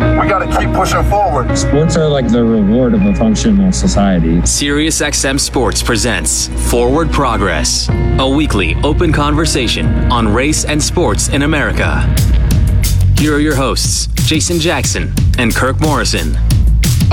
We got to keep pushing forward. Sports are like the reward of a functional society. SiriusXM Sports presents Forward Progress, a weekly open conversation on race and sports in America. Here are your hosts, Jason Jackson and Kirk Morrison.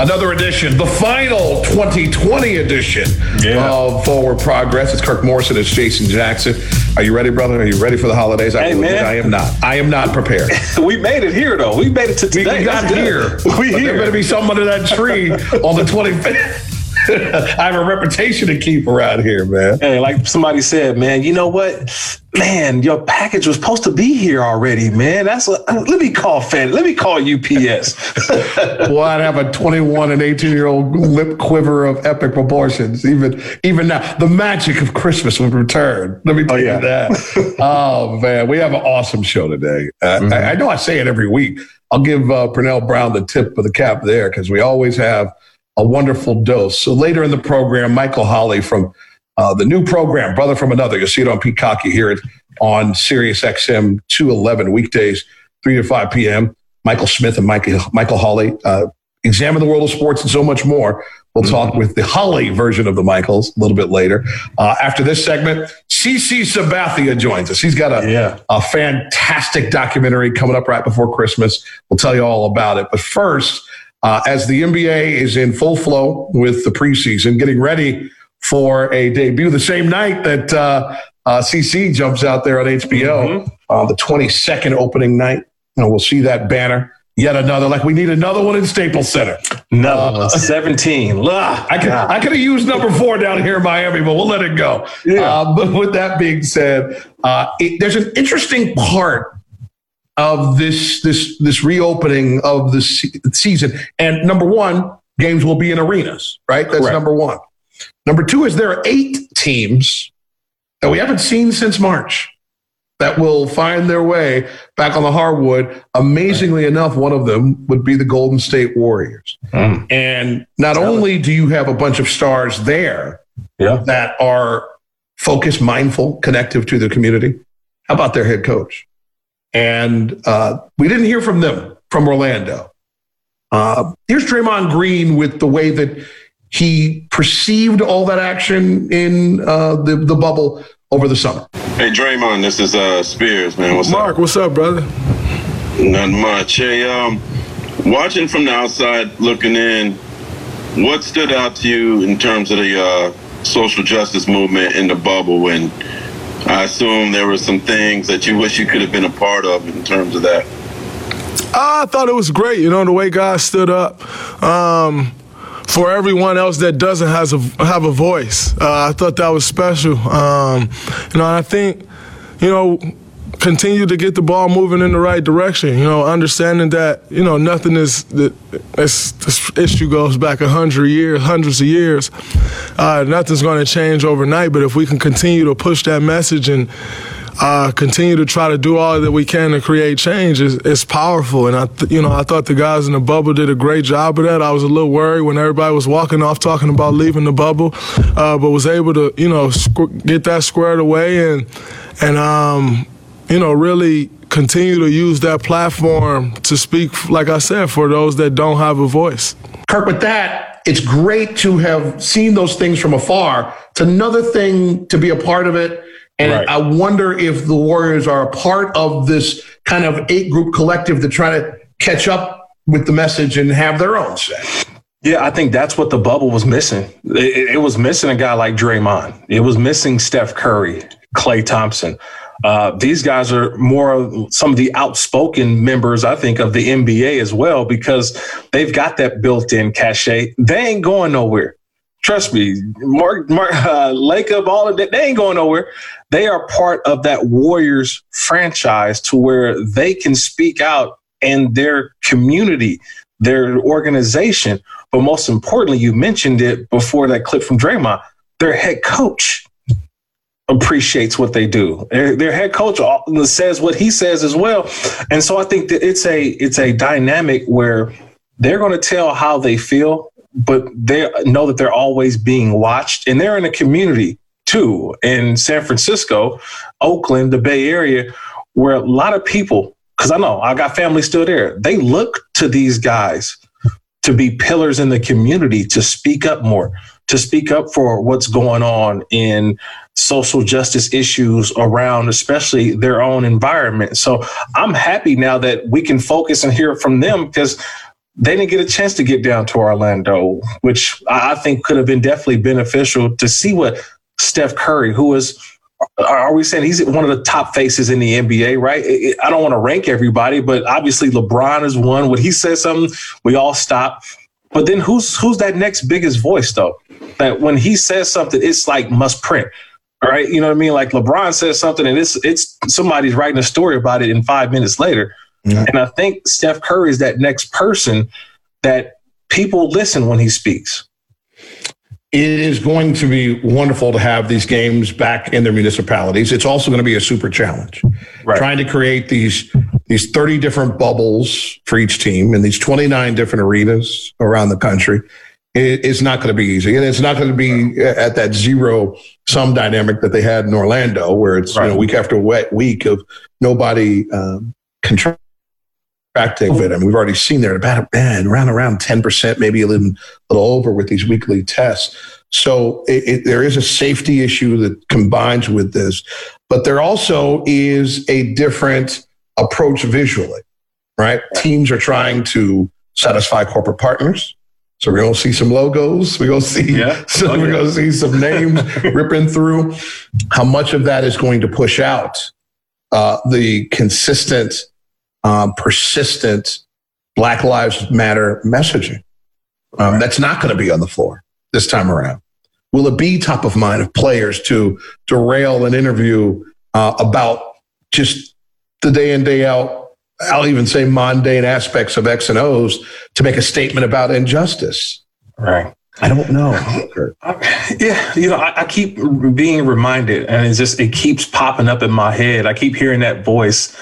Another edition, the final 2020 edition Yeah. of Forward Progress. It's Kirk Morrison. It's Jason Jackson. Are you ready, brother? Are you ready for the holidays? I Hey, admit. I am not. I am not prepared. we made it here though. We made it to We got That's here. We here. There better be something under that tree on the 25th. I have a reputation to keep around here, man. Hey, like somebody said, man, you know what? Man, your package was supposed to be here already, man. That's what, let me call Fed. Let me call UPS. Well, I'd have a 21 and 18 year old lip quiver of epic proportions. Even even now, the magic of Christmas would return. Let me tell yeah. you that. oh man, we have an awesome show today. Uh, I, I know I say it every week. I'll give uh, Pernell Brown the tip of the cap there because we always have a wonderful dose. So later in the program, Michael Holley from uh, the new program, Brother from Another. You'll see it on Peacock. You hear it on Sirius XM 211 weekdays, 3 to 5 p.m. Michael Smith and Michael, Michael Holley uh, examine the world of sports and so much more. We'll talk with the Holley version of the Michaels a little bit later. Uh, after this segment, CC Sabathia joins us. He's got a, Yeah. a fantastic documentary coming up right before Christmas. We'll tell you all about it. But first, uh, as the NBA is in full flow with the preseason, getting ready for a debut the same night that uh, uh, CC jumps out there on HBO on the 22nd opening night. And we'll see that banner. Yet another, like we need another one in Staples Center. no, 17. Ugh. I could, I could have used number four down here in Miami, but we'll let it go. Yeah. Uh, but with that being said, uh, it, there's an interesting part of this this this reopening of the se- season. And number one, games will be in arenas, right? That's Correct. number one. Number two is there are eight teams that we haven't seen since March that will find their way back on the hardwood. Amazingly enough, one of them would be the Golden State Warriors. Mm. And not only do you have a bunch of stars there Yeah. that are focused, mindful, connective to the community, how about their head coach? And uh, we didn't hear from them from Orlando. Uh, here's Draymond Green with the way that he perceived all that action in uh, the, the bubble over the summer. Hey Draymond, this is uh, Spears, man. What's up? Mark, what's up, brother? Not much. Hey, um, watching from the outside, looking in, what stood out to you in terms of the uh, social justice movement in the bubble? And I assume there were some things that you wish you could have been a part of in terms of that. I thought it was great, you know, the way God stood up um, for everyone else that doesn't has a, have a voice. Uh, I thought that was special. Um, you know, and I think, you know, continue to get the ball moving in the right direction. You know, understanding that you know nothing is that this, issue goes back a hundred years, hundreds of years. Uh, nothing's going to change overnight. But if we can continue to push that message and uh, continue to try to do all that we can to create change is, is powerful. And I, th- you know, I thought the guys in the bubble did a great job of that. I was a little worried when everybody was walking off talking about leaving the bubble, uh, but was able to, you know, squ- get that squared away and and um, you know, really continue to use that platform to speak, like I said, for those that don't have a voice. Kirk, with that, it's great to have seen those things from afar. It's another thing to be a part of it. And Right. I wonder if the Warriors are a part of this kind of eight group collective to try to catch up with the message and have their own say. Yeah, I think that's what the bubble was missing. It, it was missing a guy like Draymond. It was missing Steph Curry, Klay Thompson. Uh, these guys are more some of the outspoken members, I think, of the NBA as well, because they've got that built-in cachet. They ain't going nowhere. Trust me, Mark, Mark uh, Lacob, all of that, they ain't going nowhere. They are part of that Warriors franchise to where they can speak out and their community, their organization. But most importantly, you mentioned it before that clip from Draymond, their head coach. Appreciates what they do. Their, their, head coach says what he says as well, and so I think that it's a it's a dynamic where they're going to tell how they feel, but they know that they're always being watched, and they're in a community too in San Francisco, Oakland, the Bay Area, where a lot of people, because I know I got family still there, they look to these guys to be pillars in the community to speak up more, to speak up for what's going on in social justice issues around, especially their own environment. So I'm happy now that we can focus and hear from them because they didn't get a chance to get down to Orlando, which I think could have been definitely beneficial to see what Steph Curry, who is are we saying he's one of the top faces in the NBA, right? I don't want to rank everybody, but obviously LeBron is one. When he says something, we all stop. But then who's who's that next biggest voice though? That when he says something, it's like must print. All right. You know what I mean? Like LeBron says something and it's it's somebody's writing a story about it in five minutes later. Yeah. And I think Steph Curry is that next person that people listen when he speaks. It is going to be wonderful to have these games back in their municipalities. It's also going to be a super challenge. Right. Trying to create these these 30 different bubbles for each team in these 29 different arenas around the country it's not going to be easy. And it's not going to be at that zero sum dynamic that they had in Orlando, where it's right. you know week after week of nobody um, contracting COVID. I mean, we've already seen there about man, around around ten percent, maybe a little, little over with these weekly tests. So it, it, there is a safety issue that combines with this, but there also is a different approach visually. Right, teams are trying to satisfy corporate partners so we're gonna see some logos. We're gonna see yeah. so oh, we're yeah. gonna see some names ripping through. How much of that is going to push out uh, the consistent, um, persistent Black Lives Matter messaging. Um, that's not going to be on the floor this time around. Will it be top of mind of players to derail an interview uh, about just the day in day out I'll even say mundane aspects of X and O's to make a statement about injustice. Right. I don't know. yeah, you know, I, I, keep being reminded, and it just it keeps popping up in my head. I keep hearing that voice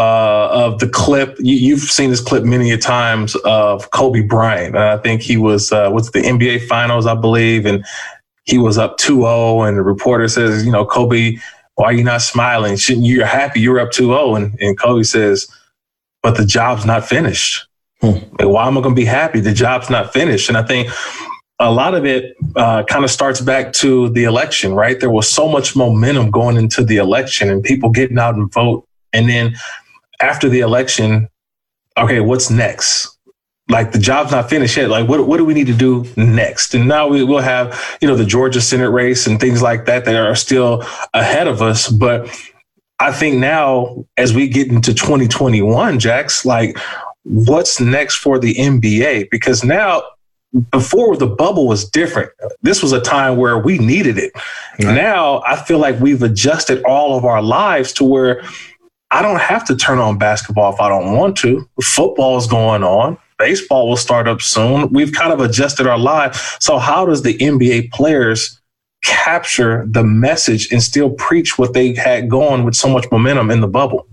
uh, of the clip. You, have seen this clip many a times of Kobe Bryant. I think he was uh, with the NBA Finals, I believe, and he was up 2-0, and the reporter says, you know, Kobe, why are you not smiling? Shouldn't you? You're happy. You're up 2-0, and and Kobe says but the job's not finished. Hmm. Like, why am I going to be happy? The job's not finished. And I think a lot of it uh, kind of starts back to the election, right? There was so much momentum going into the election and people getting out and vote. And then after the election, okay, what's next? Like the job's not finished yet. Like what, what do we need to do next? And now we will have, you know, the Georgia Senate race and things like that that are still ahead of us. But I think now as we get into 2021, Jax, like what's next for the NBA? Because now before the bubble was different. This was a time where we needed it. Right. Now I feel like we've adjusted all of our lives to where I don't have to turn on basketball if I don't want to. Football is going on. Baseball will start up soon. We've kind of adjusted our lives. So how does the NBA players capture the message and still preach what they had going with so much momentum in the bubble.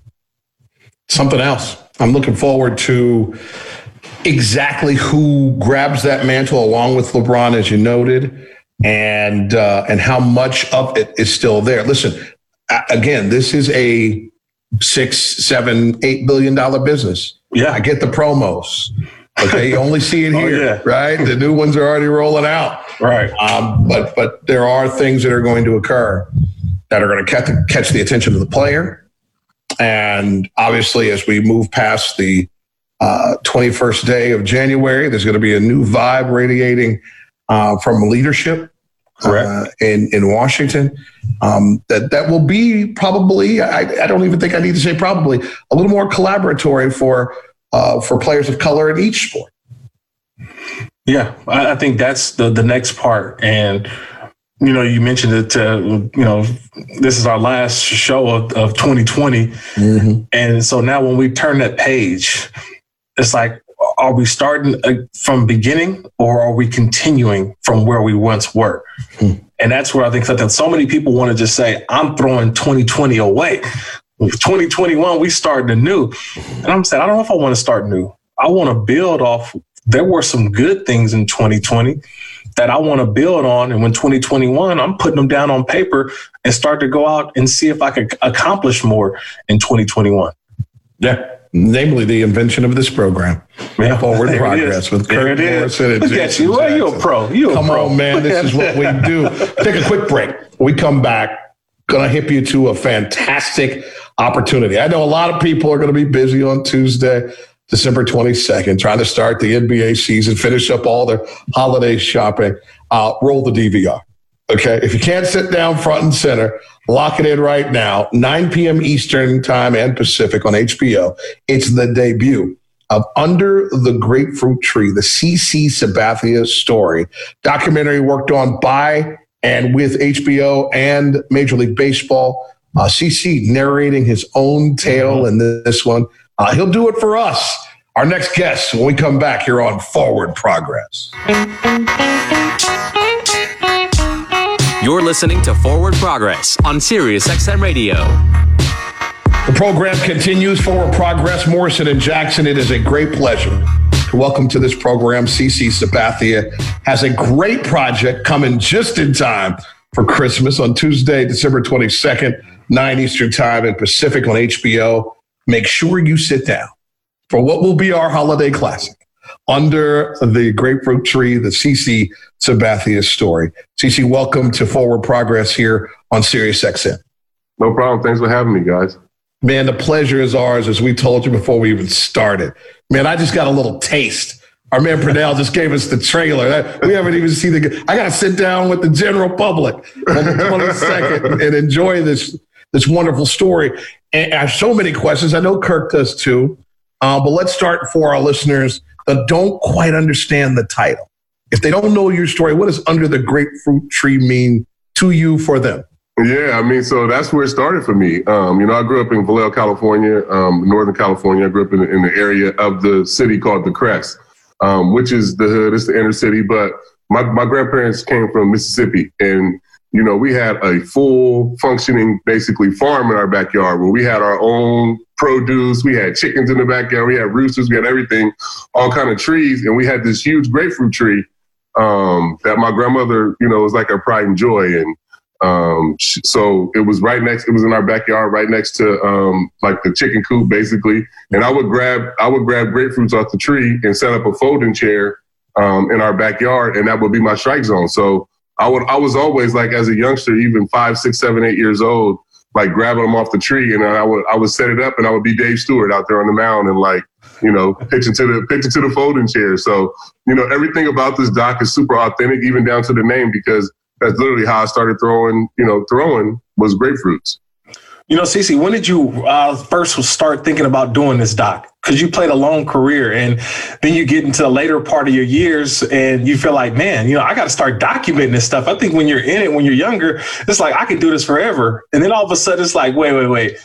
Something else. I'm looking forward to exactly who grabs that mantle along with LeBron, as you noted, and uh, and how much of it is still there. Listen, again, this is a six, seven, eight billion dollar business. Yeah, I get the promos. Okay, you only see it oh, here, oh, yeah. right? The new ones are already rolling out, right? Um, but but there are things that are going to occur that are going to catch the, catch the attention of the player, and obviously, as we move past the uh, 21st day of January, there's going to be a new vibe radiating uh, from leadership uh, in in Washington. Um, that that will be probably I, I don't even think I need to say probably a little more collaboratory for uh, for players of color in each sport. Yeah, I, think that's the the next part, and you know, you mentioned it. Uh, you know, this is our last show of, of 2020, mm-hmm. and so now when we turn that page, it's like, are we starting uh, from beginning or are we continuing from where we once were? Mm-hmm. And that's where I think that so many people want to just say, I'm throwing 2020 away. 2021, we starting anew. And I'm saying, I don't know if I want to start new. I want to build off. There were some good things in 2020 that I want to build on. And when 2021, I'm putting them down on paper and start to go out and see if I can accomplish more in 2021. Yeah. Namely, the invention of this program. Yeah, Forward Progress with Kirk Morrison and Look at you. Well, you a pro. You a Come pro. on, man. This is what we do. Take a quick break. We come back. Gonna hip you to a fantastic opportunity. I know a lot of people are going to be busy on Tuesday. December 22nd, trying to start the NBA season, finish up all their holiday shopping, uh, roll the DVR. Okay. If you can't sit down front and center, lock it in right now, 9 p.m. Eastern time and Pacific on HBO. It's the debut of Under the Grapefruit Tree, the CC Sabathia story, documentary worked on by and with HBO and Major League Baseball. Uh, CC narrating his own tale in this one. Uh, he'll do it for us. Our next guest when we come back here on Forward Progress. You're listening to Forward Progress on Sirius XM Radio. The program continues Forward Progress. Morrison and Jackson, it is a great pleasure to welcome to this program CC Sabathia. Has a great project coming just in time for Christmas on Tuesday, December 22nd, 9 Eastern Time and Pacific on HBO make sure you sit down for what will be our holiday classic under the grapefruit tree, the CC Sabathia story. CC, welcome to Forward Progress here on Sirius XM. No problem. Thanks for having me, guys. Man, the pleasure is ours, as we told you before we even started. Man, I just got a little taste. Our man Pernell just gave us the trailer. We haven't even seen the. I got to sit down with the general public on the 22nd and enjoy this this wonderful story. And I have so many questions. I know Kirk does too. Uh, but let's start for our listeners that don't quite understand the title. If they don't know your story, what does Under the Grapefruit Tree mean to you for them? Yeah, I mean, so that's where it started for me. Um, you know, I grew up in Vallejo, California, um, Northern California. I grew up in, in, the area of the city called the Crest, um, which is the hood, it's the inner city. But my, my grandparents came from Mississippi, and you know, we had a full functioning, basically farm in our backyard where we had our own produce. We had chickens in the backyard. We had roosters. We had everything, all kind of trees. And we had this huge grapefruit tree um, that my grandmother, you know, was like her pride and joy. And um, so it was right next, it was in our backyard, right next to um, like the chicken coop, basically. And I would grab, I would grab grapefruits off the tree and set up a folding chair um, in our backyard. And that would be my strike zone. So I would I was always like as a youngster, even five, six, seven, eight years old, like grabbing them off the tree, and I would I would set it up, and I would be Dave Stewart out there on the mound, and like you know pitching to the pitching to the folding chair. So you know everything about this doc is super authentic, even down to the name, because that's literally how I started throwing. You know, throwing was grapefruits. You know, CC, when did you uh, first start thinking about doing this doc? Because you played a long career, and then you get into the later part of your years, and you feel like, man, you know, I got to start documenting this stuff. I think when you're in it, when you're younger, it's like I can do this forever, and then all of a sudden, it's like, wait, wait, wait.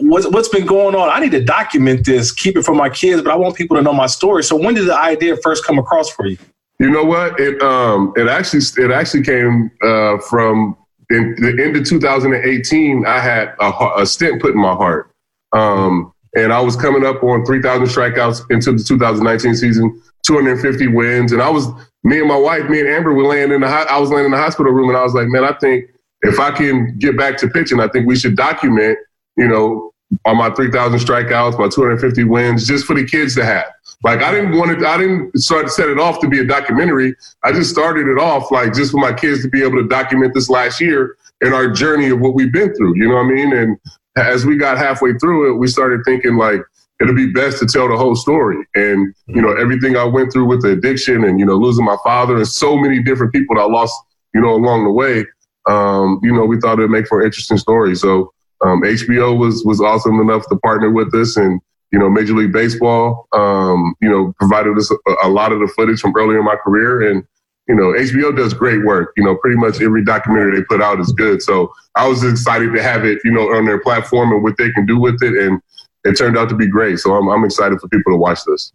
What's, what's been going on? I need to document this, keep it for my kids, but I want people to know my story. So when did the idea first come across for you? You know what? It um it actually it actually came uh, from in the end of 2018, I had a, a put in my heart. Um, and I was coming up on 3,000 strikeouts into the 2019 season, 250 wins. And I was, me and my wife, me and Amber were laying in the, I was laying in the hospital room and I was like, man, I think if I can get back to pitching, I think we should document, you know, on my 3,000 strikeouts, my 250 wins, just for the kids to have. Like I didn't want to, I didn't start set it off to be a documentary. I just started it off like just for my kids to be able to document this last year and our journey of what we've been through. You know what I mean? And as we got halfway through it, we started thinking like it'll be best to tell the whole story. And you know everything I went through with the addiction and you know losing my father and so many different people that I lost you know along the way. Um, you know we thought it'd make for an interesting story. So um, HBO was was awesome enough to partner with us and you know, Major League Baseball, um, you know, provided us a, a, lot of the footage from earlier in my career. And, you know, HBO does great work. You know, pretty much every documentary they put out is good. So I was excited to have it, you know, on their platform and what they can do with it. And it turned out to be great. So I'm, I'm excited for people to watch this.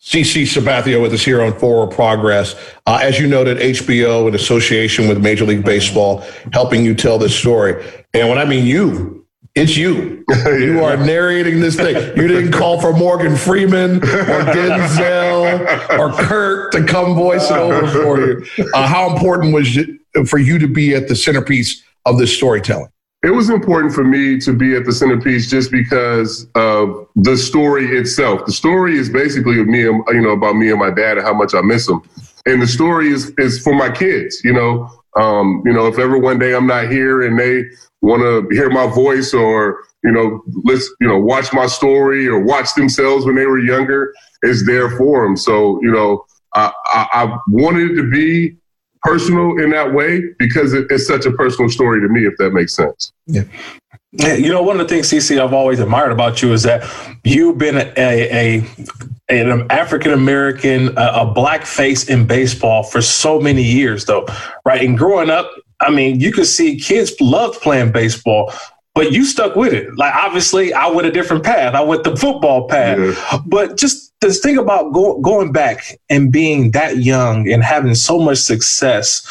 CC Sabathia with us here on Forward Progress. Uh, as you noted, HBO in association with Major League Baseball helping you tell this story. And when I mean you, it's you. You are narrating this thing. You didn't call for Morgan Freeman or Denzel or Kurt to come voice it over for you. Uh, how important was it for you to be at the centerpiece of this storytelling? It was important for me to be at the centerpiece just because of the story itself. The story is basically of me, and, you know, about me and my dad and how much I miss him. And the story is is for my kids. You know, um, you know, if ever one day I'm not here and they want to hear my voice or you know, let's you know, watch my story or watch themselves when they were younger, it's there for them. So you know, I, I, I wanted it to be personal in that way because it, it's such a personal story to me, if that makes sense. Yeah. You know, one of the things, CC, I've always admired about you is that you've been a, a, a an African American, a, a black face in baseball for so many years, though, right? And growing up, I mean, you could see kids loved playing baseball, but you stuck with it. Like, obviously, I went a different path. I went the football path. Yeah. But just this thing about go, going back and being that young and having so much success,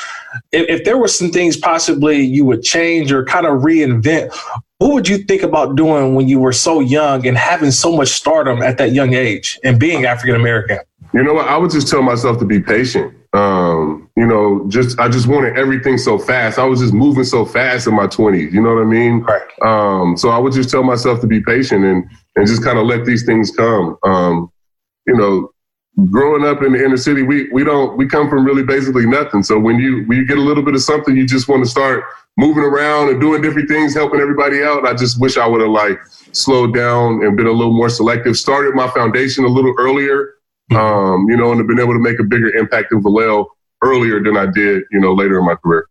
if, if there were some things possibly you would change or kind of reinvent, what would you think about doing when you were so young and having so much stardom at that young age and being African American? You know what? I would just tell myself to be patient. Um, you know, just I just wanted everything so fast. I was just moving so fast in my twenties. You know what I mean? Right. Um, so I would just tell myself to be patient and and just kind of let these things come. Um, you know, growing up in the inner city, we we don't we come from really basically nothing. So when you when you get a little bit of something, you just want to start moving around and doing different things, helping everybody out. I just wish I would have like slowed down and been a little more selective. Started my foundation a little earlier, um, you know, and have been able to make a bigger impact in Vallejo earlier than I did, you know, later in my career.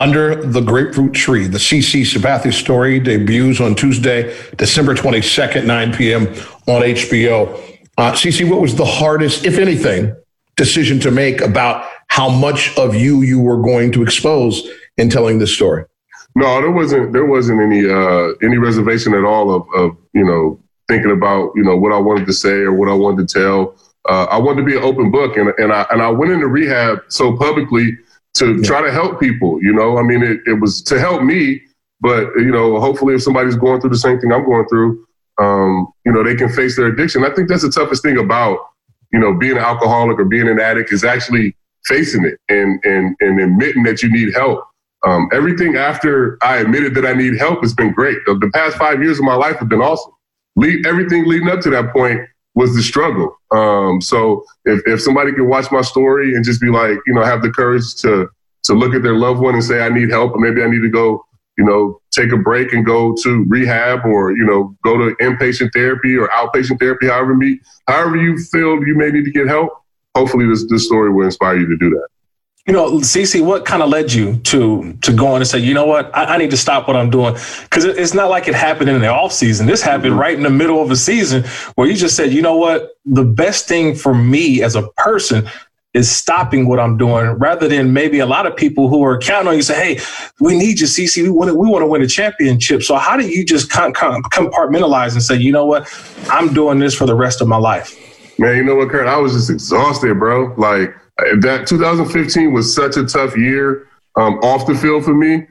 Under the Grapefruit Tree, the CC Sabathia story debuts on Tuesday, December 22nd, 9 p.m. on HBO. Uh, CC, what was the hardest, if anything, decision to make about how much of you you were going to expose in telling this story? No, there wasn't. There wasn't any uh, any reservation at all of, of you know thinking about you know what I wanted to say or what I wanted to tell. Uh, I wanted to be an open book, and and I and I went into rehab so publicly to yeah. try to help people. You know, I mean, it, it was to help me, but you know, hopefully, if somebody's going through the same thing I'm going through, um, you know, they can face their addiction. I think that's the toughest thing about, you know, being an alcoholic or being an addict is actually facing it and and and admitting that you need help. Um, everything after I admitted that I need help has been great. The past five years of my life have been awesome. Lead, everything leading up to that point was the struggle. Um, so if, if somebody could watch my story and just be like, you know, have the courage to to look at their loved one and say, I need help, or maybe I need to go you know, take a break and go to rehab or, you know, go to inpatient therapy or outpatient therapy, however me, however you feel you may need to get help. Hopefully this, this story will inspire you to do that. You know, CC, what kind of led you to to go on and say, you know what, I, I need to stop what I'm doing? Because it, it's not like it happened in the off season. This happened mm-hmm. right in the middle of a season where you just said, you know what, the best thing for me as a person is stopping what I'm doing rather than maybe a lot of people who are counting on you say, Hey, we need you, CC. We want to, we want to win a championship. So how do you just compartmentalize and say, you know what? I'm doing this for the rest of my life. Man, you know what, Kirk? I was just exhausted, bro. Like that 2015 was such a tough year um, off the field for me.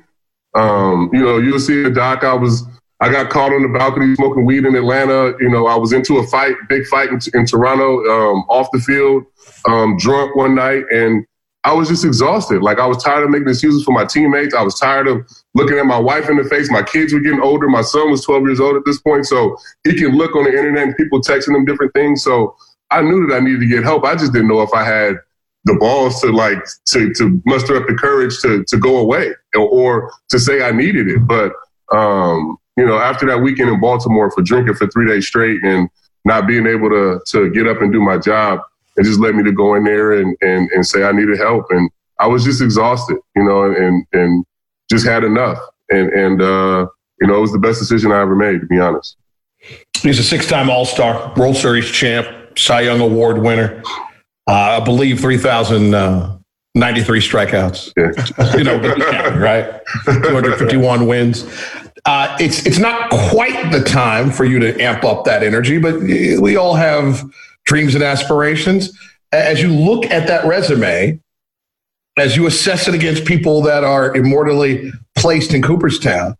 Um, you know, you'll see the doc. I was, I got caught on the balcony smoking weed in Atlanta. You know, I was into a fight, big fight in, in Toronto, um, off the field um, drunk one night and I was just exhausted. Like I was tired of making excuses for my teammates. I was tired of looking at my wife in the face. My kids were getting older. My son was 12 years old at this point. So he can look on the internet and people texting him different things. So I knew that I needed to get help. I just didn't know if I had the balls to like to to muster up the courage to to go away or, or to say I needed it. But um, you know, after that weekend in Baltimore for drinking for three days straight and not being able to to get up and do my job, it just led me to go in there and, and, and say I needed help. And I was just exhausted, you know, and, and just had enough. And, and, uh, you know, it was the best decision I ever made, to be honest. He's a six-time All-Star, World Series champ, Cy Young Award winner. Uh, I believe 3,093 strikeouts. Yeah. you know, right? 251 wins. Uh, it's it's not quite the time for you to amp up that energy, but we all have dreams and aspirations. As you look at that resume, as you assess it against people that are immortally placed in Cooperstown,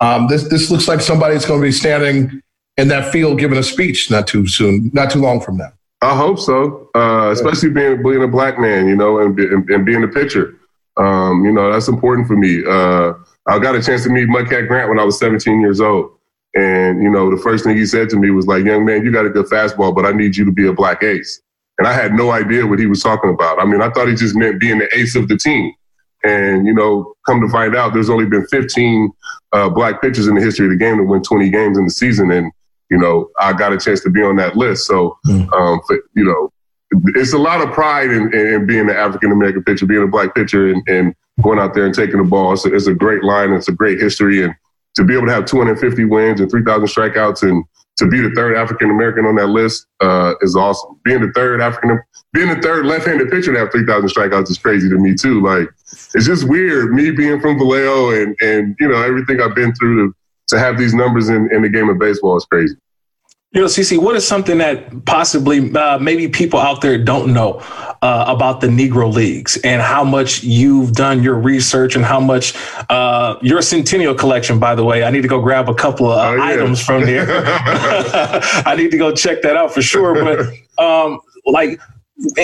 um, this this looks like somebody's going to be standing in that field giving a speech not too soon, not too long from now. I hope so, uh, especially being being a black man, you know, and, and, and being a pitcher. Um, you know, that's important for me. Uh, I got a chance to meet Mudcat Grant when I was 17 years old. And, you know, the first thing he said to me was like, young man, you got a good fastball, but I need you to be a black ace. And I had no idea what he was talking about. I mean, I thought he just meant being the ace of the team. And, you know, come to find out, there's only been 15 uh, black pitchers in the history of the game that win 20 games in the season. And, you know, I got a chance to be on that list. So, hmm. um, for, you know, it's a lot of pride in, in being an African American pitcher, being a black pitcher, and, and, going out there and taking the ball. It's a, it's a great line. It's a great history, and to be able to have 250 wins and 3,000 strikeouts, and to be the third African American on that list uh, is awesome. Being the third African, being the third left-handed pitcher to have 3,000 strikeouts is crazy to me too. Like it's just weird. Me being from Vallejo and and you know everything I've been through to to have these numbers in, in the game of baseball is crazy. You know, CC, what is something that possibly uh, maybe people out there don't know uh, about the Negro Leagues and how much you've done your research and how much uh, your Centennial collection, by the way, I need to go grab a couple of oh, yeah. items from there. I need to go check that out for sure. But um, like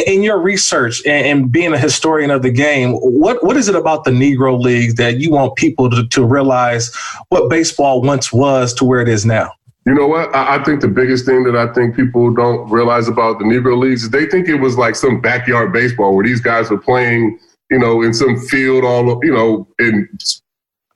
in your research and, being a historian of the game, what, what is it about the Negro Leagues that you want people to, to realize what baseball once was to where it is now? You know what? I, I, think the biggest thing that I think people don't realize about the Negro Leagues is they think it was like some backyard baseball where these guys were playing, you know, in some field all, you know, in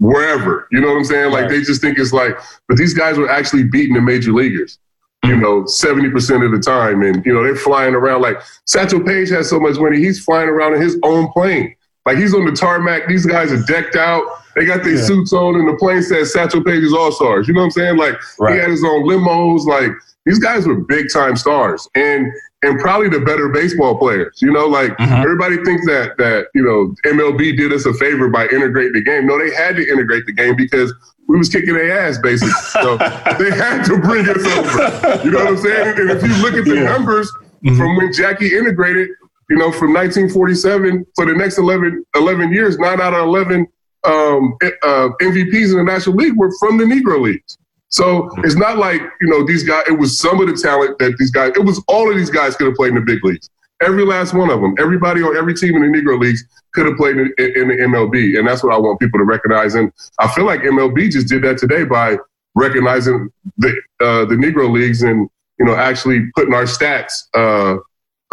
wherever. You know what I'm saying? Like right. they just think it's like, but these guys were actually beating the major leaguers. You know, 70% of the time. And, you know, they're flying around like Satchel Paige has so much money, he's flying around in his own plane. Like he's on the tarmac. These guys are decked out. They got their yeah. suits on, and the plane says Satchel Paige's All Stars. You know what I'm saying? Like right. he had his own limos. Like these guys were big time stars, and and probably the better baseball players. You know, like mm-hmm. everybody thinks that that you know MLB did us a favor by integrating the game. No, they had to integrate the game because we was kicking their ass basically. So they had to bring us over. You know what I'm saying? And if you look at the yeah. numbers mm-hmm. from when Jackie integrated, you know, from 1947 for the next 11, 11 years, nine out of 11 um, uh, MVPs in the National League were from the Negro Leagues. So it's not like, you know, these guys, it was some of the talent that these guys, it was all of these guys could have played in the big leagues. Every last one of them, everybody on every team in the Negro Leagues could have played in, in, the MLB. And that's what I want people to recognize. And I feel like MLB just did that today by recognizing the, uh, the Negro Leagues and, you know, actually putting our stats uh,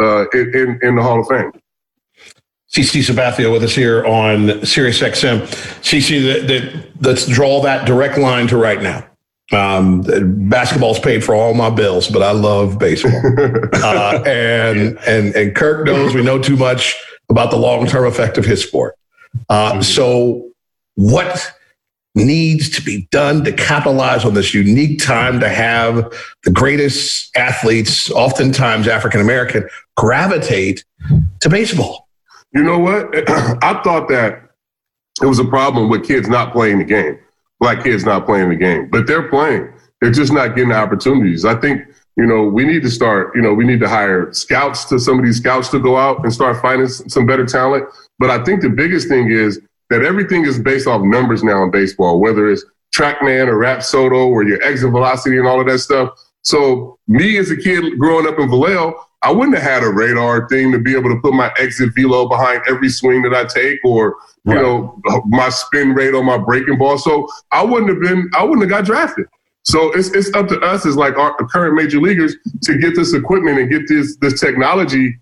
uh, in, in the Hall of Fame. CC Sabathia with us here on Sirius XM. CC, let's draw that direct line to right now. Um, basketball's paid for all my bills, but I love baseball. uh, and and and Kirk knows we know too much about the long term effect of his sport. Uh, mm-hmm. So, what needs to be done to capitalize on this unique time to have the greatest athletes, oftentimes African American, gravitate to baseball? You know what? I thought that it was a problem with kids not playing the game, black kids not playing the game, but they're playing. They're just not getting opportunities. I think, you know, we need to start, you know, we need to hire scouts to some of these scouts to go out and start finding some better talent. But I think the biggest thing is that everything is based off numbers now in baseball, whether it's TrackMan or Rapsodo or your exit velocity and all of that stuff. So me as a kid growing up in Vallejo, I wouldn't have had a radar thing to be able to put my exit velo behind every swing that I take or, you right. know, my spin rate on my breaking ball. So I wouldn't have been, I wouldn't have got drafted. So it's, it's up to us as like our current major leaguers to get this equipment and get this, this technology,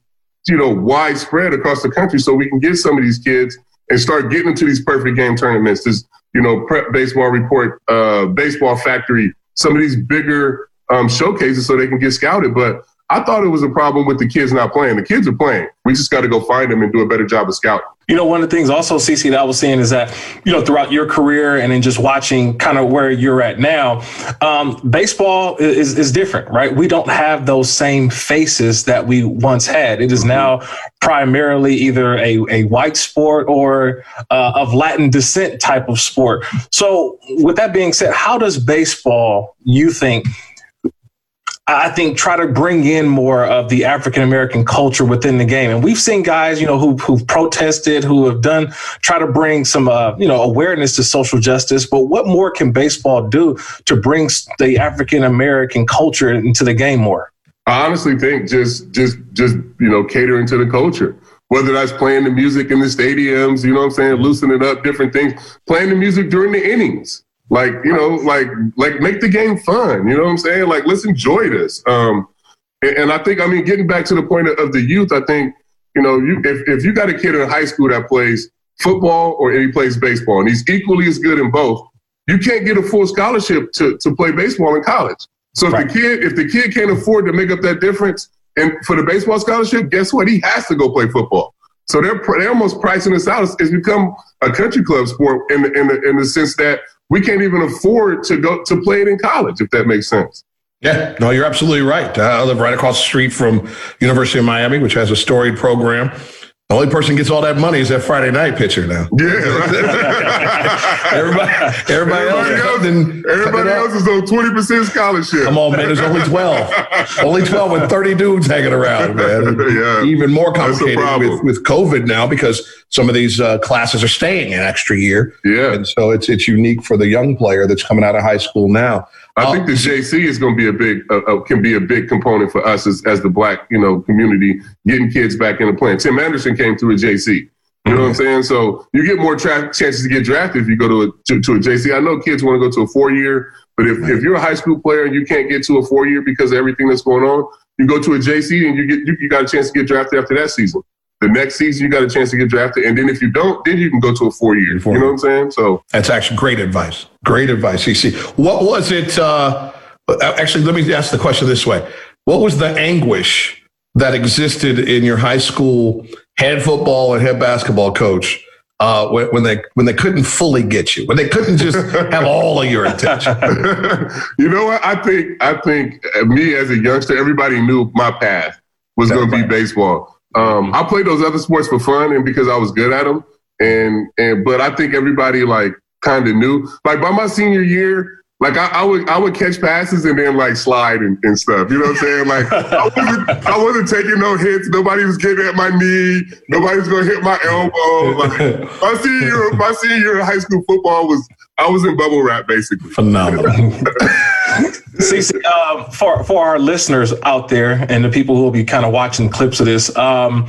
you know, widespread across the country so we can get some of these kids and start getting into these perfect game tournaments. This, you know, prep baseball report, uh, baseball factory, some of these bigger um, showcases so they can get scouted. But I thought it was a problem with the kids not playing. The kids are playing. We just got to go find them and do a better job of scouting. You know, one of the things also, CC, that I was seeing is that, you know, throughout your career and in just watching kind of where you're at now, um, baseball is, is different, right? We don't have those same faces that we once had. It is mm-hmm. now primarily either a, a white sport or uh, of Latin descent type of sport. So, with that being said, how does baseball, you think, I think try to bring in more of the African American culture within the game. And we've seen guys, you know, who who've protested, who have done try to bring some uh, you know awareness to social justice. But what more can baseball do to bring the African American culture into the game more? I honestly think just just just you know catering to the culture. Whether that's playing the music in the stadiums, you know what I'm saying, loosening up different things, playing the music during the innings. Like, you know, like like make the game fun. You know what I'm saying? Like let's enjoy this. Um and, and I think I mean getting back to the point of, of the youth, I think, you know, you if, if you got a kid in high school that plays football or he plays baseball and he's equally as good in both, you can't get a full scholarship to, to play baseball in college. So if right. the kid if the kid can't afford to make up that difference and for the baseball scholarship, guess what? He has to go play football. So they're they're almost pricing this out. It's, it's become a country club sport in the, in the in the sense that we can't even afford to go to play it in college, if that makes sense. Yeah, no, you're absolutely right. Uh, I live right across the street from University of Miami, which has a storied program. The only person gets all that money is that Friday night pitcher now. Yeah, everybody, everybody, everybody else, else, everybody else is on twenty percent scholarship. Come on, man. There's only twelve, only twelve with thirty dudes hanging around, man. yeah, even more complicated with, with COVID now because some of these uh, classes are staying an extra year. Yeah, and so it's it's unique for the young player that's coming out of high school now. I think the JC is going to be a big uh, uh, can be a big component for us as, as the black you know community getting kids back into playing. Tim Anderson came through a JC. You know what I'm mm-hmm. saying? So you get more tra- chances to get drafted if you go to a to, to a JC. I know kids want to go to a four year, but if, if you're a high school player and you can't get to a four year because of everything that's going on, you go to a JC and you get you, you got a chance to get drafted after that season. The next season you got a chance to get drafted, and then if you don't, then you can go to a four year. You know what I'm saying? So that's actually great advice. Great advice, CC. What was it? Uh, actually, let me ask the question this way: What was the anguish that existed in your high school head football and head basketball coach uh, when, when, they when they couldn't fully get you, when they couldn't just have all of your attention. you know what? I think I think me as a youngster, everybody knew my path was going to be baseball. Um, I played those other sports for fun and because I was good at them. And and but I think everybody like kind of knew. Like by my senior year, like I, I, would I would catch passes and then like slide and, and stuff. You know what I'm saying? Like I wasn't I wasn't taking no hits. Nobody was getting at my knee. Nobody was gonna hit my elbow. Like, my senior my senior high school football was I was in bubble wrap basically. Phenomenal. See, uh, for for our listeners out there and the people who will be kind of watching clips of this, um,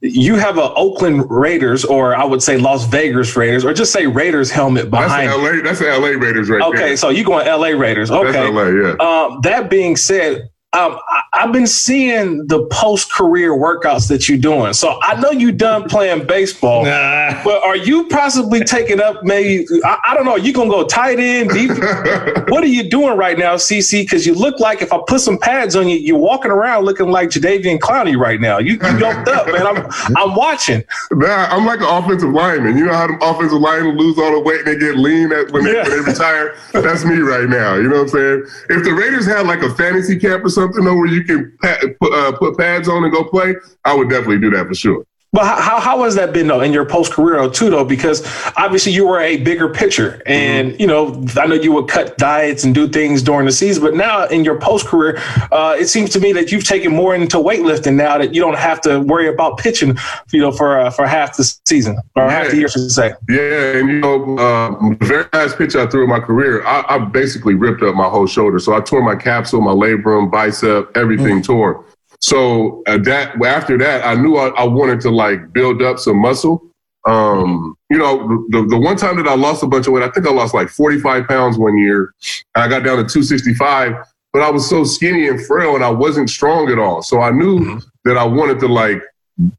you have a Oakland Raiders, or I would say Las Vegas Raiders, or just say Raiders helmet behind. That's LA. That's LA Raiders, right? Okay, there. so you going LA Raiders? Okay, that's LA. Yeah. Um, that being said, um, I, have been seeing the post career workouts that you're doing. So I know you done playing baseball, nah. but are you possibly taking up maybe, I, I don't know, you going to go tight end, deep? what are you doing right now, CC? Because you look like if I put some pads on you, you're walking around looking like Jadeveon Clowney right now. You, you yoked up, man. I'm, I'm watching. Nah, I'm like an offensive lineman. You know how the offensive linemen lose all the weight and they get lean at, when, they, yeah. when they retire? That's me right now. You know what I'm saying? If the Raiders had like a fantasy camp or something, something though where you can put, uh, put pads on and go play, I would definitely do that for sure. But how, how has that been though in your post career too though? Because obviously you were a bigger pitcher, and mm-hmm. you know I know you would cut diets and do things during the season. But now in your post career, uh, it seems to me that you've taken more into weightlifting now that you don't have to worry about pitching, you know, for uh, for half the season or yeah. half the year, I should say. Yeah, and you know, uh, the very last pitch I threw in my career, I, I, basically ripped up my whole shoulder. So I tore my capsule, my labrum, bicep, everything mm-hmm. tore. So uh, that after that, I knew I, I, wanted to like build up some muscle. Um, you know, the, the one time that I lost a bunch of weight, I think I lost like 45 pounds one year. I got down to 265, but I was so skinny and frail and I wasn't strong at all. So I knew mm-hmm. that I wanted to like,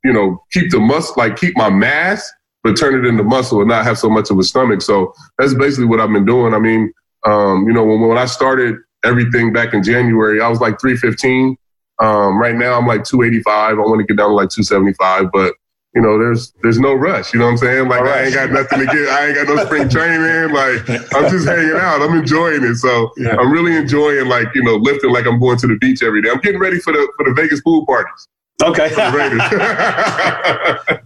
you know, keep the muscle, like keep my mass, but turn it into muscle and not have so much of a stomach. So that's basically what I've been doing. I mean, um, you know, when, when I started everything back in January, I was like 315. Um, right now, I'm like 285. I want to get down to like 275, but you know, there's there's no rush. You know what I'm saying? Like right. I ain't got nothing to get. I ain't got no spring training. Like I'm just hanging out. I'm enjoying it. So yeah. I'm really enjoying like you know lifting like I'm going to the beach every day. I'm getting ready for the for the Vegas pool parties. Okay.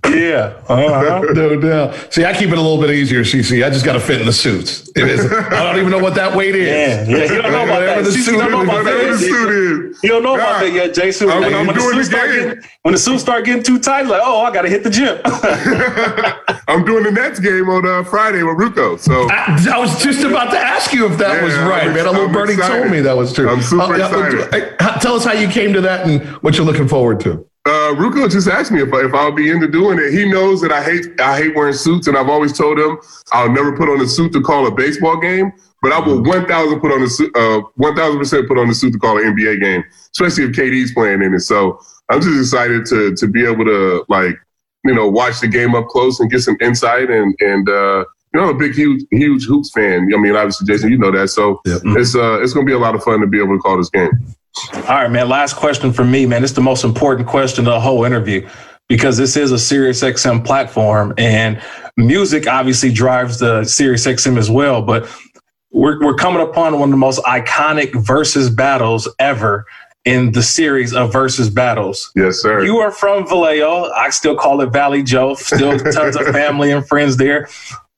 yeah. Uh-huh. no doubt. See, I keep it a little bit easier, CC. I just got to fit in the suits. It is. I don't even know what that weight is. Yeah, yeah. You don't know about Whatever that. the See, suit don't know about Whatever the that. suit is. You don't know about Nah. that yet, Jason. I'm- Like, I'm when, the doing suits start getting, when the suits start getting too tight, like, oh, I got to hit the gym. I'm doing the Nets game on uh, Friday with Ruocco. So I, I was just about to ask you if that Yeah, was I'm right, ex- man. A little I'm birdie told me that was true. I'm super yeah, excited. uh, Tell us how you came to that and what you're looking forward to. Uh, Ruocco just asked me if, I- if I'll be into doing it. He knows that I hate I hate wearing suits, and I've always told him I'll never put on a suit to call a baseball game, but I will one thousand put on a suit, uh, one thousand percent put on a suit to call an NBA game, especially if KD's playing in it. So I'm just excited to to be able to like you know watch the game up close and get some insight and and. uh you know, I'm a big, huge, huge hoops fan. I mean, obviously, Jason, you know that. So Yeah. it's uh, it's gonna be a lot of fun to be able to call this game. All right, man. Last question for me, man. It's the most important question of the whole interview because this is a Sirius XM platform and music obviously drives the Sirius XM as well. But we're, we're coming upon one of the most iconic versus battles ever in the series of versus battles. Yes, sir. You are from Vallejo. I still call it Valley Joe. Still tons of family and friends there.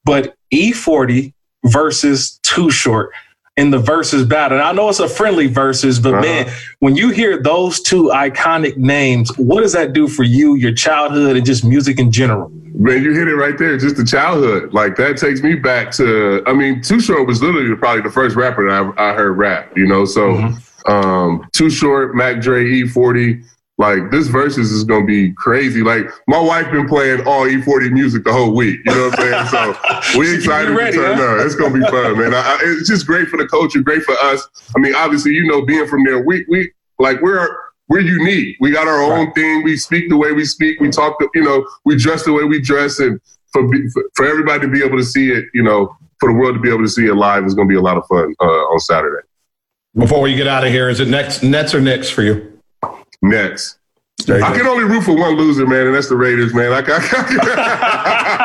But E40 versus Too Short in the verses battle. And I know it's a friendly verses, but Uh-huh. man, when you hear those two iconic names, what does that do for you, your childhood, and just music in general? Man, you hit it right there. Just the childhood. Like that takes me back to. I mean, Too Short was literally probably the first rapper that I, I heard rap. You know, so Mm-hmm. um, Too Short, Mac Dre, E40. Like this versus is gonna be crazy. Like my wife been playing all E40 music the whole week. You know what I'm saying? So we excited ready, to turn huh? up. It's gonna be fun, man. I, I, it's just great for the culture, great for us. I mean, obviously, you know, being from there, we we like we're we're unique. We got our own thing. We speak the way we speak. We talk, the, you know, we dress the way we dress, and for for- for everybody to be able to see it, you know, for the world to be able to see it live is going to be a lot of fun uh, on Saturday. Before we get out of here, is it next Nets or Knicks for you? Nets. There I can only root for one loser, man, and that's the Raiders, man. I, I,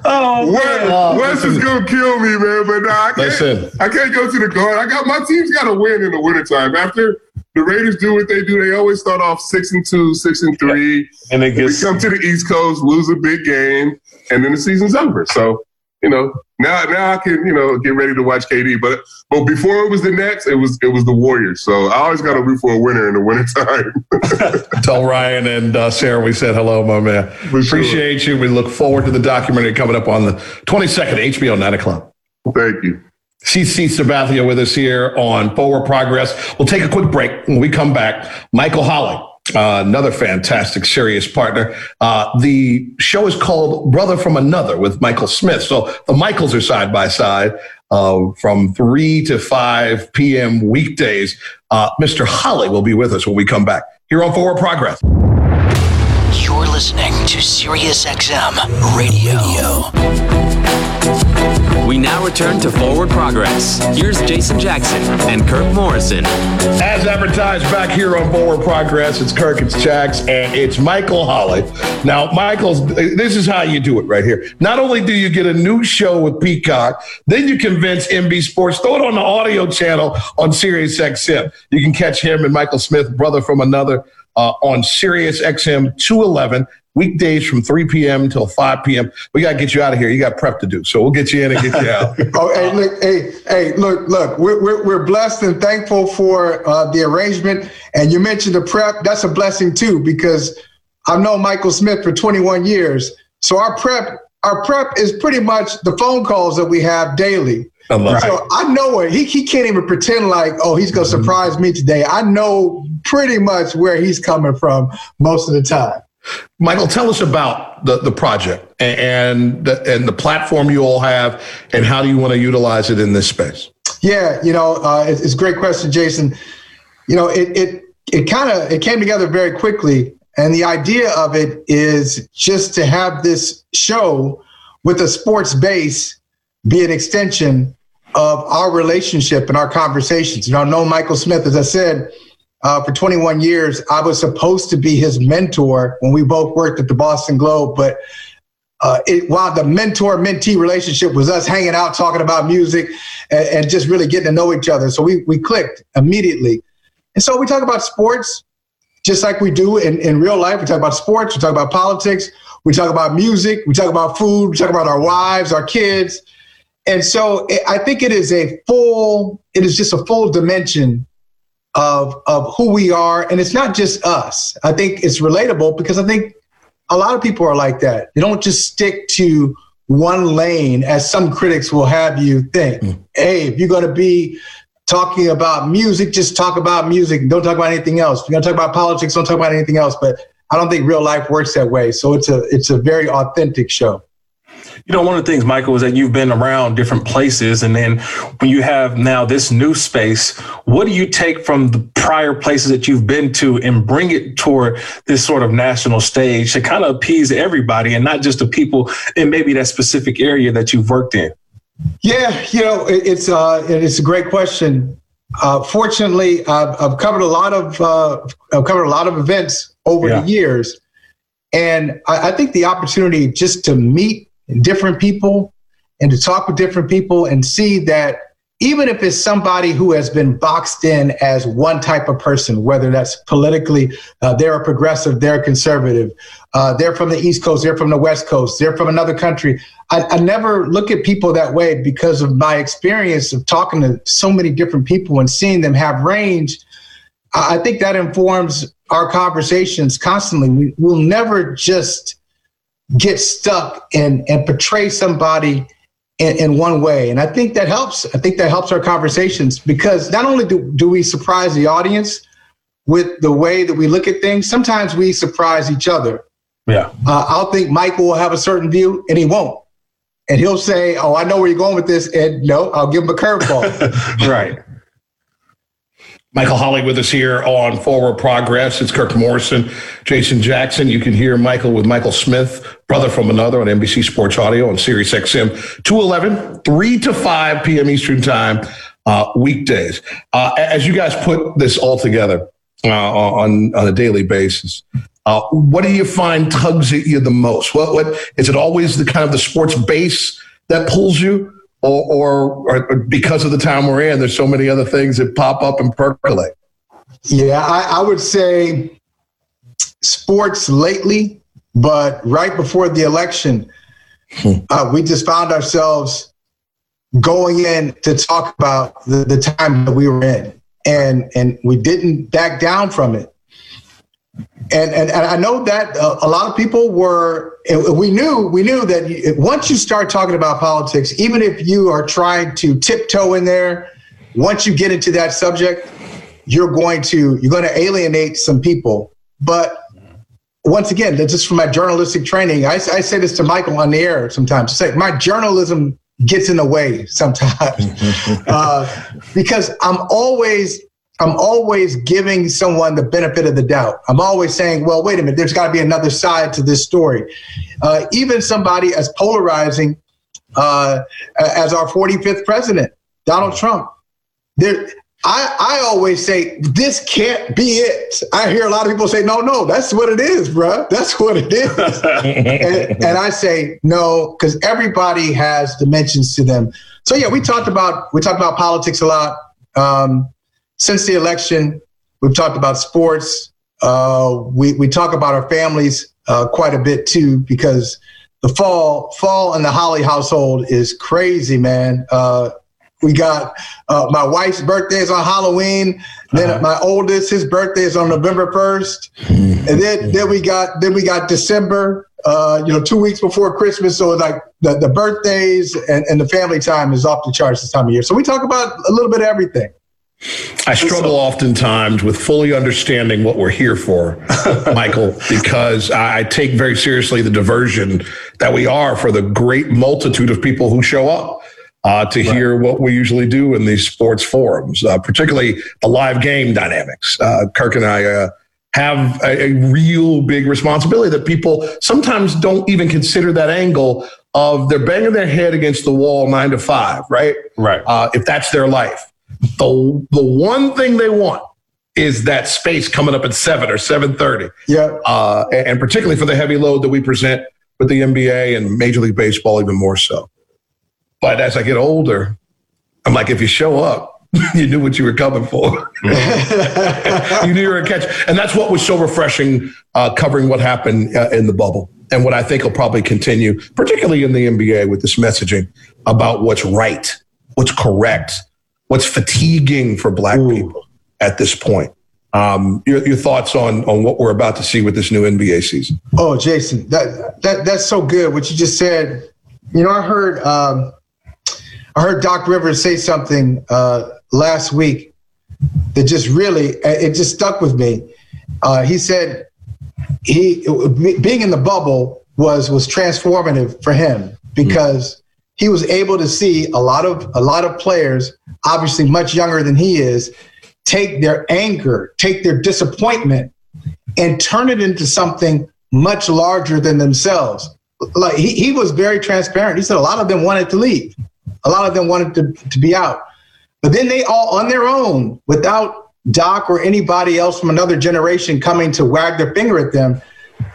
Oh, Wes, Wes is gonna kill me, man. But nah, I can't. Listen. I can't go to the guard. I got my team's got to win in the wintertime. After the Raiders do what they do, they always start off six and two, six and three. and it We gets come to the East Coast, lose a big game, and then the season's over. So, you know, now now I can you know get ready to watch KD. But but before it was the Nets, it was it was the Warriors. So I always got to root for a winner in the wintertime. Tell Ryan and uh, Sarah we said hello, my man. For sure. Appreciate you. We look forward to the documentary coming up on the 22nd, HBO, 9 o'clock. Thank you. CC Sabathia with us here on Forward Progress. We'll take a quick break. When we come back, Michael Holley, uh, another fantastic, Sirius partner. Uh, the show is called Brother from Another with Michael Smith. So the Michaels are side by side uh, from 3 to 5 p.m. weekdays. Uh, Mr. Holley will be with us when we come back here on Forward Progress. You're listening to SiriusXM Radio. We now return to Forward Progress. Here's Jason Jackson and Kirk Morrison. As advertised back here on Forward Progress, it's Kirk, it's Jax, and it's Michael Holley. Now, Michael's, this is how you do it right here. Not only do you get a new show with Peacock, then you convince MB Sports, throw it on the audio channel on Sirius XM. You can catch him and Michael Smith, brother from another, uh, on Sirius XM 211. Weekdays from 3 p.m. until 5 p.m. We got to get you out of here. You got prep to do. So we'll get you in and get you out. Oh, hey, look, hey, hey, look, look. We're we're, we're blessed and thankful for uh, the arrangement. And you mentioned the prep. That's a blessing too, because I've known Michael Smith for 21 years. So our prep, our prep is pretty much the phone calls that we have daily. I love it. So I know it. He he can't even pretend like, oh, he's gonna surprise me today. I know pretty much where he's coming from most of the time. Michael, tell us about the, the project and and the, and the platform you all have, and how do you want to utilize it in this space? Yeah, you know, uh, it's, it's a great question, Jason. You know, it it it kind of it came together very quickly, and the idea of it is just to have this show with a sports base be an extension of our relationship and our conversations. You know, I know Michael Smith, as I said, uh, for 21 years, I was supposed to be his mentor when we both worked at the Boston Globe, but uh, it, while the mentor mentee relationship was us hanging out, talking about music, and, and just really getting to know each other. So we, we clicked immediately. And so we talk about sports just like we do in, in real life. We talk about sports, we talk about politics, we talk about music, we talk about food, we talk about our wives, our kids. And so I think it is a full, it is just a full dimension of of who we are, and it's not just us. I think it's relatable because I think a lot of people are like that. They don't just stick to one lane, as some critics will have you think. Mm. Hey, if you're going to be talking about music, just talk about music. Don't talk about anything else. If you're going to talk about politics, don't talk about anything else. But I don't think real life works that way. So it's a it's a very authentic show. You know, one of the things, Michael, is that you've been around different places. And then when you have now this new space, what do you take from the prior places that you've been to and bring it toward this sort of national stage to kind of appease everybody and not just the people in maybe that specific area that you've worked in? Yeah, you know, it's uh, it's a great question. Uh, fortunately, I've, I've, covered a lot of uh, I've covered a lot of events over yeah. the years, and I, I, think the opportunity just to meet different people and to talk with different people and see that even if it's somebody who has been boxed in as one type of person, whether that's politically, uh, they're a progressive, they're a conservative, uh, they're from the East Coast, they're from the West Coast, they're from another country. I, I, never look at people that way because of my experience of talking to so many different people and seeing them have range. I think that informs our conversations constantly. We will never just get stuck and and portray somebody in, in, one way. And I think that helps. I think that helps our conversations because not only do, do we surprise the audience with the way that we look at things, sometimes we surprise each other. Yeah. Uh, I'll think Michael will have a certain view and he won't. And he'll say, Oh, I know where you're going with this. And no, I'll give him a curveball. right. Michael Holley with us here on Forward Progress. It's Kirk Morrison, Jason Jackson. You can hear Michael with Michael Smith, brother from another on NBC Sports Audio on Sirius XM 211, 3 to 5 p.m. Eastern Time, uh, weekdays. Uh, as you guys put this all together uh, on, on a daily basis, uh, what do you find tugs at you the most? What, what is it always the kind of the sports base that pulls you? Or, or, or because of the time we're in, there's so many other things that pop up and percolate. Yeah, I, I would say sports lately, but right before the election, hmm. uh, we just found ourselves going in to talk about the, the time that we were in, and and we didn't back down from it and, and, and I know that a, a lot of people were. We knew we knew that once you start talking about politics, even if you are trying to tiptoe in there, once you get into that subject, you're going to you're going to alienate some people. But once again, that's just from my journalistic training. I, I say this to Michael on the air sometimes. Say my journalism gets in the way sometimes uh, because I'm always I'm always giving someone the benefit of the doubt. I'm always saying, well, wait a minute, there's got to be another side to this story. Uh, even somebody as polarizing uh, as our 45th president, Donald Trump. There, I, I always say, this can't be it. I hear a lot of people say, no, no, that's what it is, bro. That's what it is. and, and I say, no, because everybody has dimensions to them. So yeah, we talked about we talked about politics a lot. Um, since the election, we've talked about sports. Uh, we we talk about our families uh, quite a bit too because the fall fall in the Holley household is crazy, man. Uh, we got uh, my wife's birthday is on Halloween. Then uh-huh. my oldest, his birthday is on November first, and then then we got then we got December. Uh, you know, two weeks before Christmas. So like the, the birthdays and, and the family time is off the charts this time of year. So we talk about a little bit of everything. I struggle oftentimes with fully understanding what we're here for, Michael, because I take very seriously the diversion that we are for the great multitude of people who show up uh, to right. hear what we usually do in these sports forums, uh, particularly the live game dynamics. Uh, Kirk and I uh, have a, a, real big responsibility that people sometimes don't even consider that angle of they're banging their head against the wall nine to five, right? Right. Uh, if that's their life the the one thing they want is that space coming up at seven or seven thirty. Yeah, uh, and, and particularly for the heavy load that we present with the NBA and Major League Baseball, even more so. But as I get older, I'm like, if you show up, you knew what you were coming for. you knew you were a catch, and that's what was so refreshing uh, covering what happened uh, in the bubble. and what I think will probably continue, particularly in the NBA, with this messaging about what's right, what's correct, what's fatiguing for Black Ooh. people at this point. Um, your, your thoughts on on what we're about to see with this new NBA season? Oh, Jason, that that that's so good. What you just said. You know, I heard um, I heard Doc Rivers say something uh, last week that just really it just stuck with me. Uh, he said he being in the bubble was was transformative for him because. He was able to see a lot of a lot of players, obviously much younger than he is, take their anger, take their disappointment, and turn it into something much larger than themselves. Like he, he was very transparent. He said a lot of them wanted to leave. A lot of them wanted to, to be out. But then they all on their own, without Doc or anybody else from another generation coming to wag their finger at them,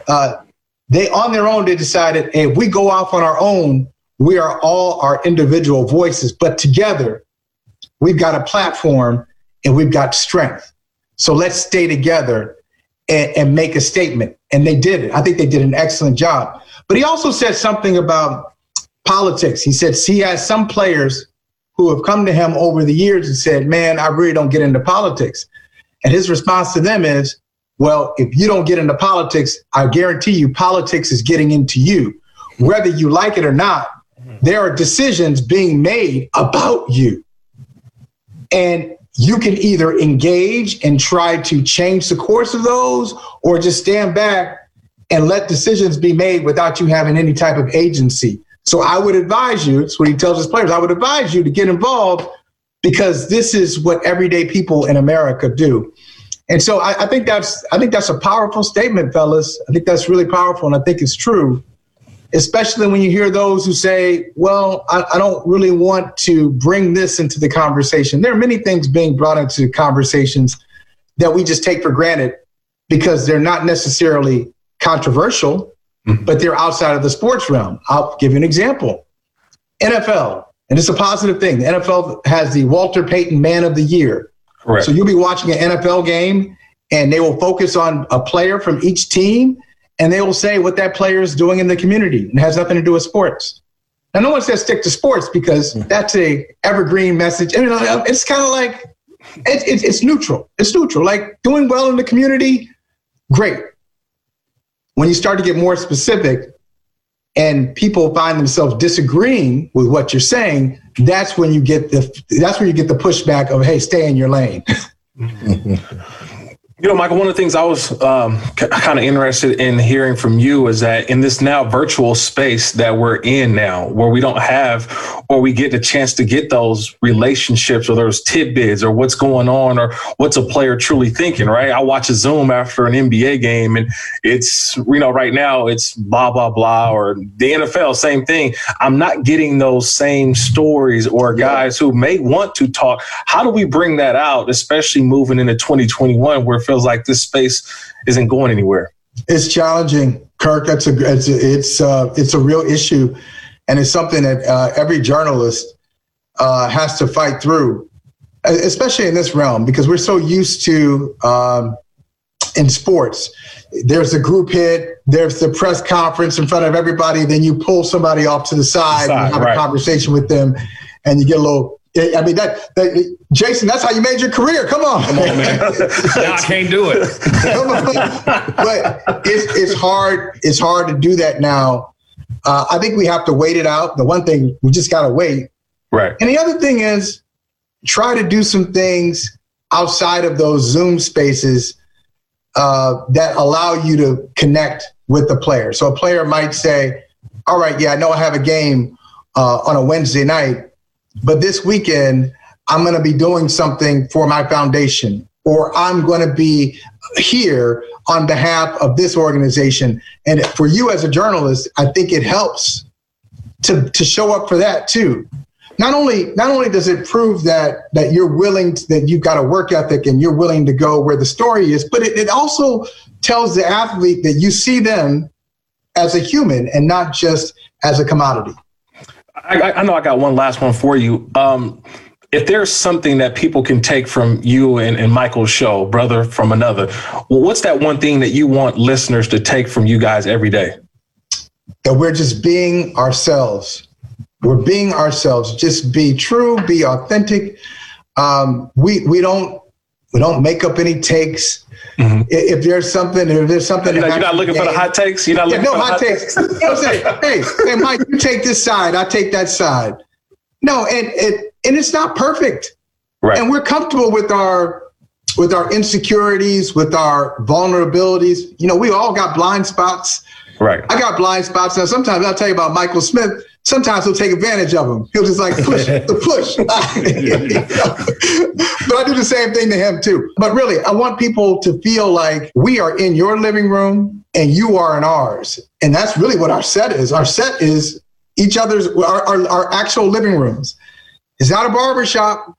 uh, they on their own they decided, hey, if we go off on our own, we are all our individual voices, but together we've got a platform and we've got strength. So let's stay together and, and make a statement. And they did it. I think they did an excellent job. But he also said something about politics. He said he has some players who have come to him over the years and said, Man, I really don't get into politics. And his response to them is, Well, if you don't get into politics, I guarantee you politics is getting into you. Whether you like it or not, there are decisions being made about you. And you can either engage and try to change the course of those or just stand back and let decisions be made without you having any type of agency. So I would advise you, it's what he tells his players, I would advise you to get involved because this is what everyday people in America do. And so I, I, think that's I think that's a powerful statement, fellas. I think that's really powerful, and I think it's true, especially when you hear those who say, "Well, I, I don't really want to bring this into the conversation." There are many things being brought into conversations that we just take for granted because they're not necessarily controversial mm-hmm. but they're outside of the sports realm. I'll give you an example. NFL, and it's a positive thing. The NFL has the Walter Payton Man of the Year. Correct. So you'll be watching an NFL game, and they will focus on a player from each team, and they will say what that player is doing in the community, and has nothing to do with sports. Now, no one says stick to sports because mm-hmm. that's a evergreen message. And, you know, it's kind of like it's, it's neutral. It's neutral. Like doing well in the community, great. When you start to get more specific and people find themselves disagreeing with what you're saying, that's when you get the that's when you get the pushback of hey, stay in your lane. You know, Michael, one of the things I was um, c- kind of interested in hearing from you is that in this now virtual space that we're in now, where we don't have or we get a chance to get those relationships or those tidbits or what's going on or what's a player truly thinking, right? I watch a Zoom after an NBA game and it's, you know, right now it's blah, blah, blah, or the NFL, same thing. I'm not getting those same stories or guys who may want to talk. How do we bring that out, especially moving into 2021 where feels like this space isn't going anywhere. It's challenging, Kirk. That's a it's it's uh, it's a real issue, and it's something that uh, every journalist uh, has to fight through, especially in this realm because we're so used to um, in sports. There's a group hit. There's the press conference in front of everybody. Then you pull somebody off to the side, the side and have right. a conversation with them, and you get a little I mean that, that, Jason, that's how you made your career. Come on, come on, man. now I can't do it. but it's it's hard. It's hard to do that now. Uh, I think we have to wait it out. The one thing we just got to wait. Right. And the other thing is try to do some things outside of those Zoom spaces uh, that allow you to connect with the player. So a player might say, "All right, yeah, I know I have a game uh, on a Wednesday night." But this weekend, I'm going to be doing something for my foundation, or I'm going to be here on behalf of this organization. And for you as a journalist, I think it helps to, to show up for that too. Not only not only does it prove that that you're willing to, that you've got a work ethic and you're willing to go where the story is, but it, it also tells the athlete that you see them as a human and not just as a commodity. I, I, know I got one last one for you. Um, if there's something that people can take from you and, and Michael's show, brother from another, well, what's that one thing that you want listeners to take from you guys every day? that we're just being ourselves. We're being ourselves. Just be true, be authentic. Um, we we don't we don't make up any takes. Mm-hmm. If there's something, if there's something, you're not, you're not looking game, for the hot takes. You're not looking yeah, no for hot takes. takes. you know I'm saying? hey, hey, Mike, you take this side. I take that side. No, and it and it's not perfect. Right. And we're comfortable with our with our insecurities, with our vulnerabilities. You know, we all got blind spots. Right. I got blind spots. Now, sometimes I'll tell you about Michael Smith. Sometimes he'll take advantage of them. He'll just like push the push. but I do the same thing to him too. But really, I want people to feel like we are in your living room and you are in ours. And that's really what our set is. Our set is each other's, our, our, our actual living rooms. It's not a barbershop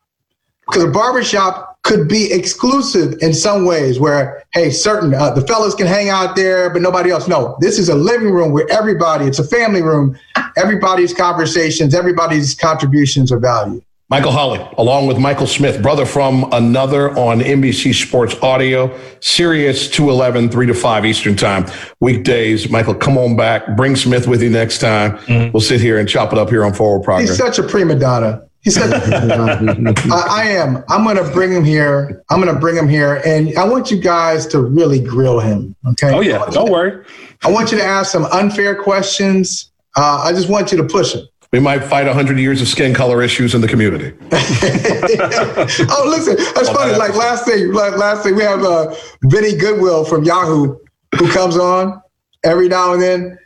because a barbershop could be exclusive in some ways where hey certain uh, the fellas can hang out there but nobody else no this is a living room where everybody it's a family room everybody's conversations everybody's contributions are valued Michael Holley, along with Michael Smith, brother from another on NBC Sports Audio, Sirius 211, 3 to 5 Eastern Time, weekdays. Michael, come on back. Bring Smith with you next time. Mm-hmm. We'll sit here and chop it up here on Forward Progress. He's such a prima donna. He said, I, I, am. I'm going to bring him here. I'm going to bring him here. And I want you guys to really grill him. Okay. Oh, yeah. Don't worry. I want you to ask some unfair questions. Uh, I just want you to push him. We might fight 100 years of skin color issues in the community. oh, listen, that's funny. Like last thing, like last thing, we have uh, Vinny Goodwill from Yahoo who comes on every now and then.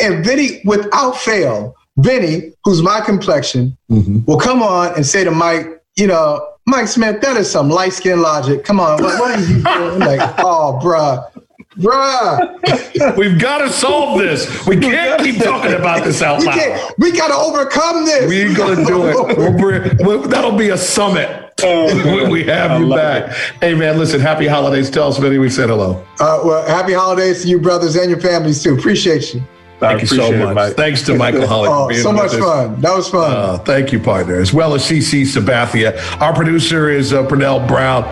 And Vinny, without fail, Vinny, who's my complexion, mm-hmm. will come on and say to Mike, you know, Mike Smith, that is some light skin logic. Come on, what, what are you doing? like, oh, bruh. Bruh. We've got to solve this. We can't keep talking about this out loud. We, we got to overcome this. We ain't going to do it. We'll bring, we'll, that'll be a summit. when we have you back. It. Hey, man, listen, happy holidays. Tell us, Vinny, we said hello. Uh, well, happy holidays to you, brothers, and your families, too. Appreciate you. Thank you so much. It, Thanks to Michael Holley. oh, so much fun. That was fun. Uh, thank you, partner. As well as CC Sabathia. Our producer is uh, Pernell Brown.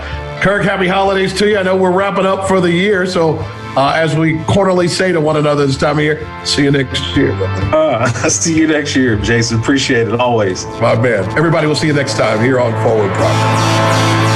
Kirk, happy holidays to you. I know we're wrapping up for the year, so uh, as we quarterly say to one another this time of year, see you next year. Uh, see you next year, Jason. Appreciate it always. My man. Everybody, we'll see you next time here on Forward Progress.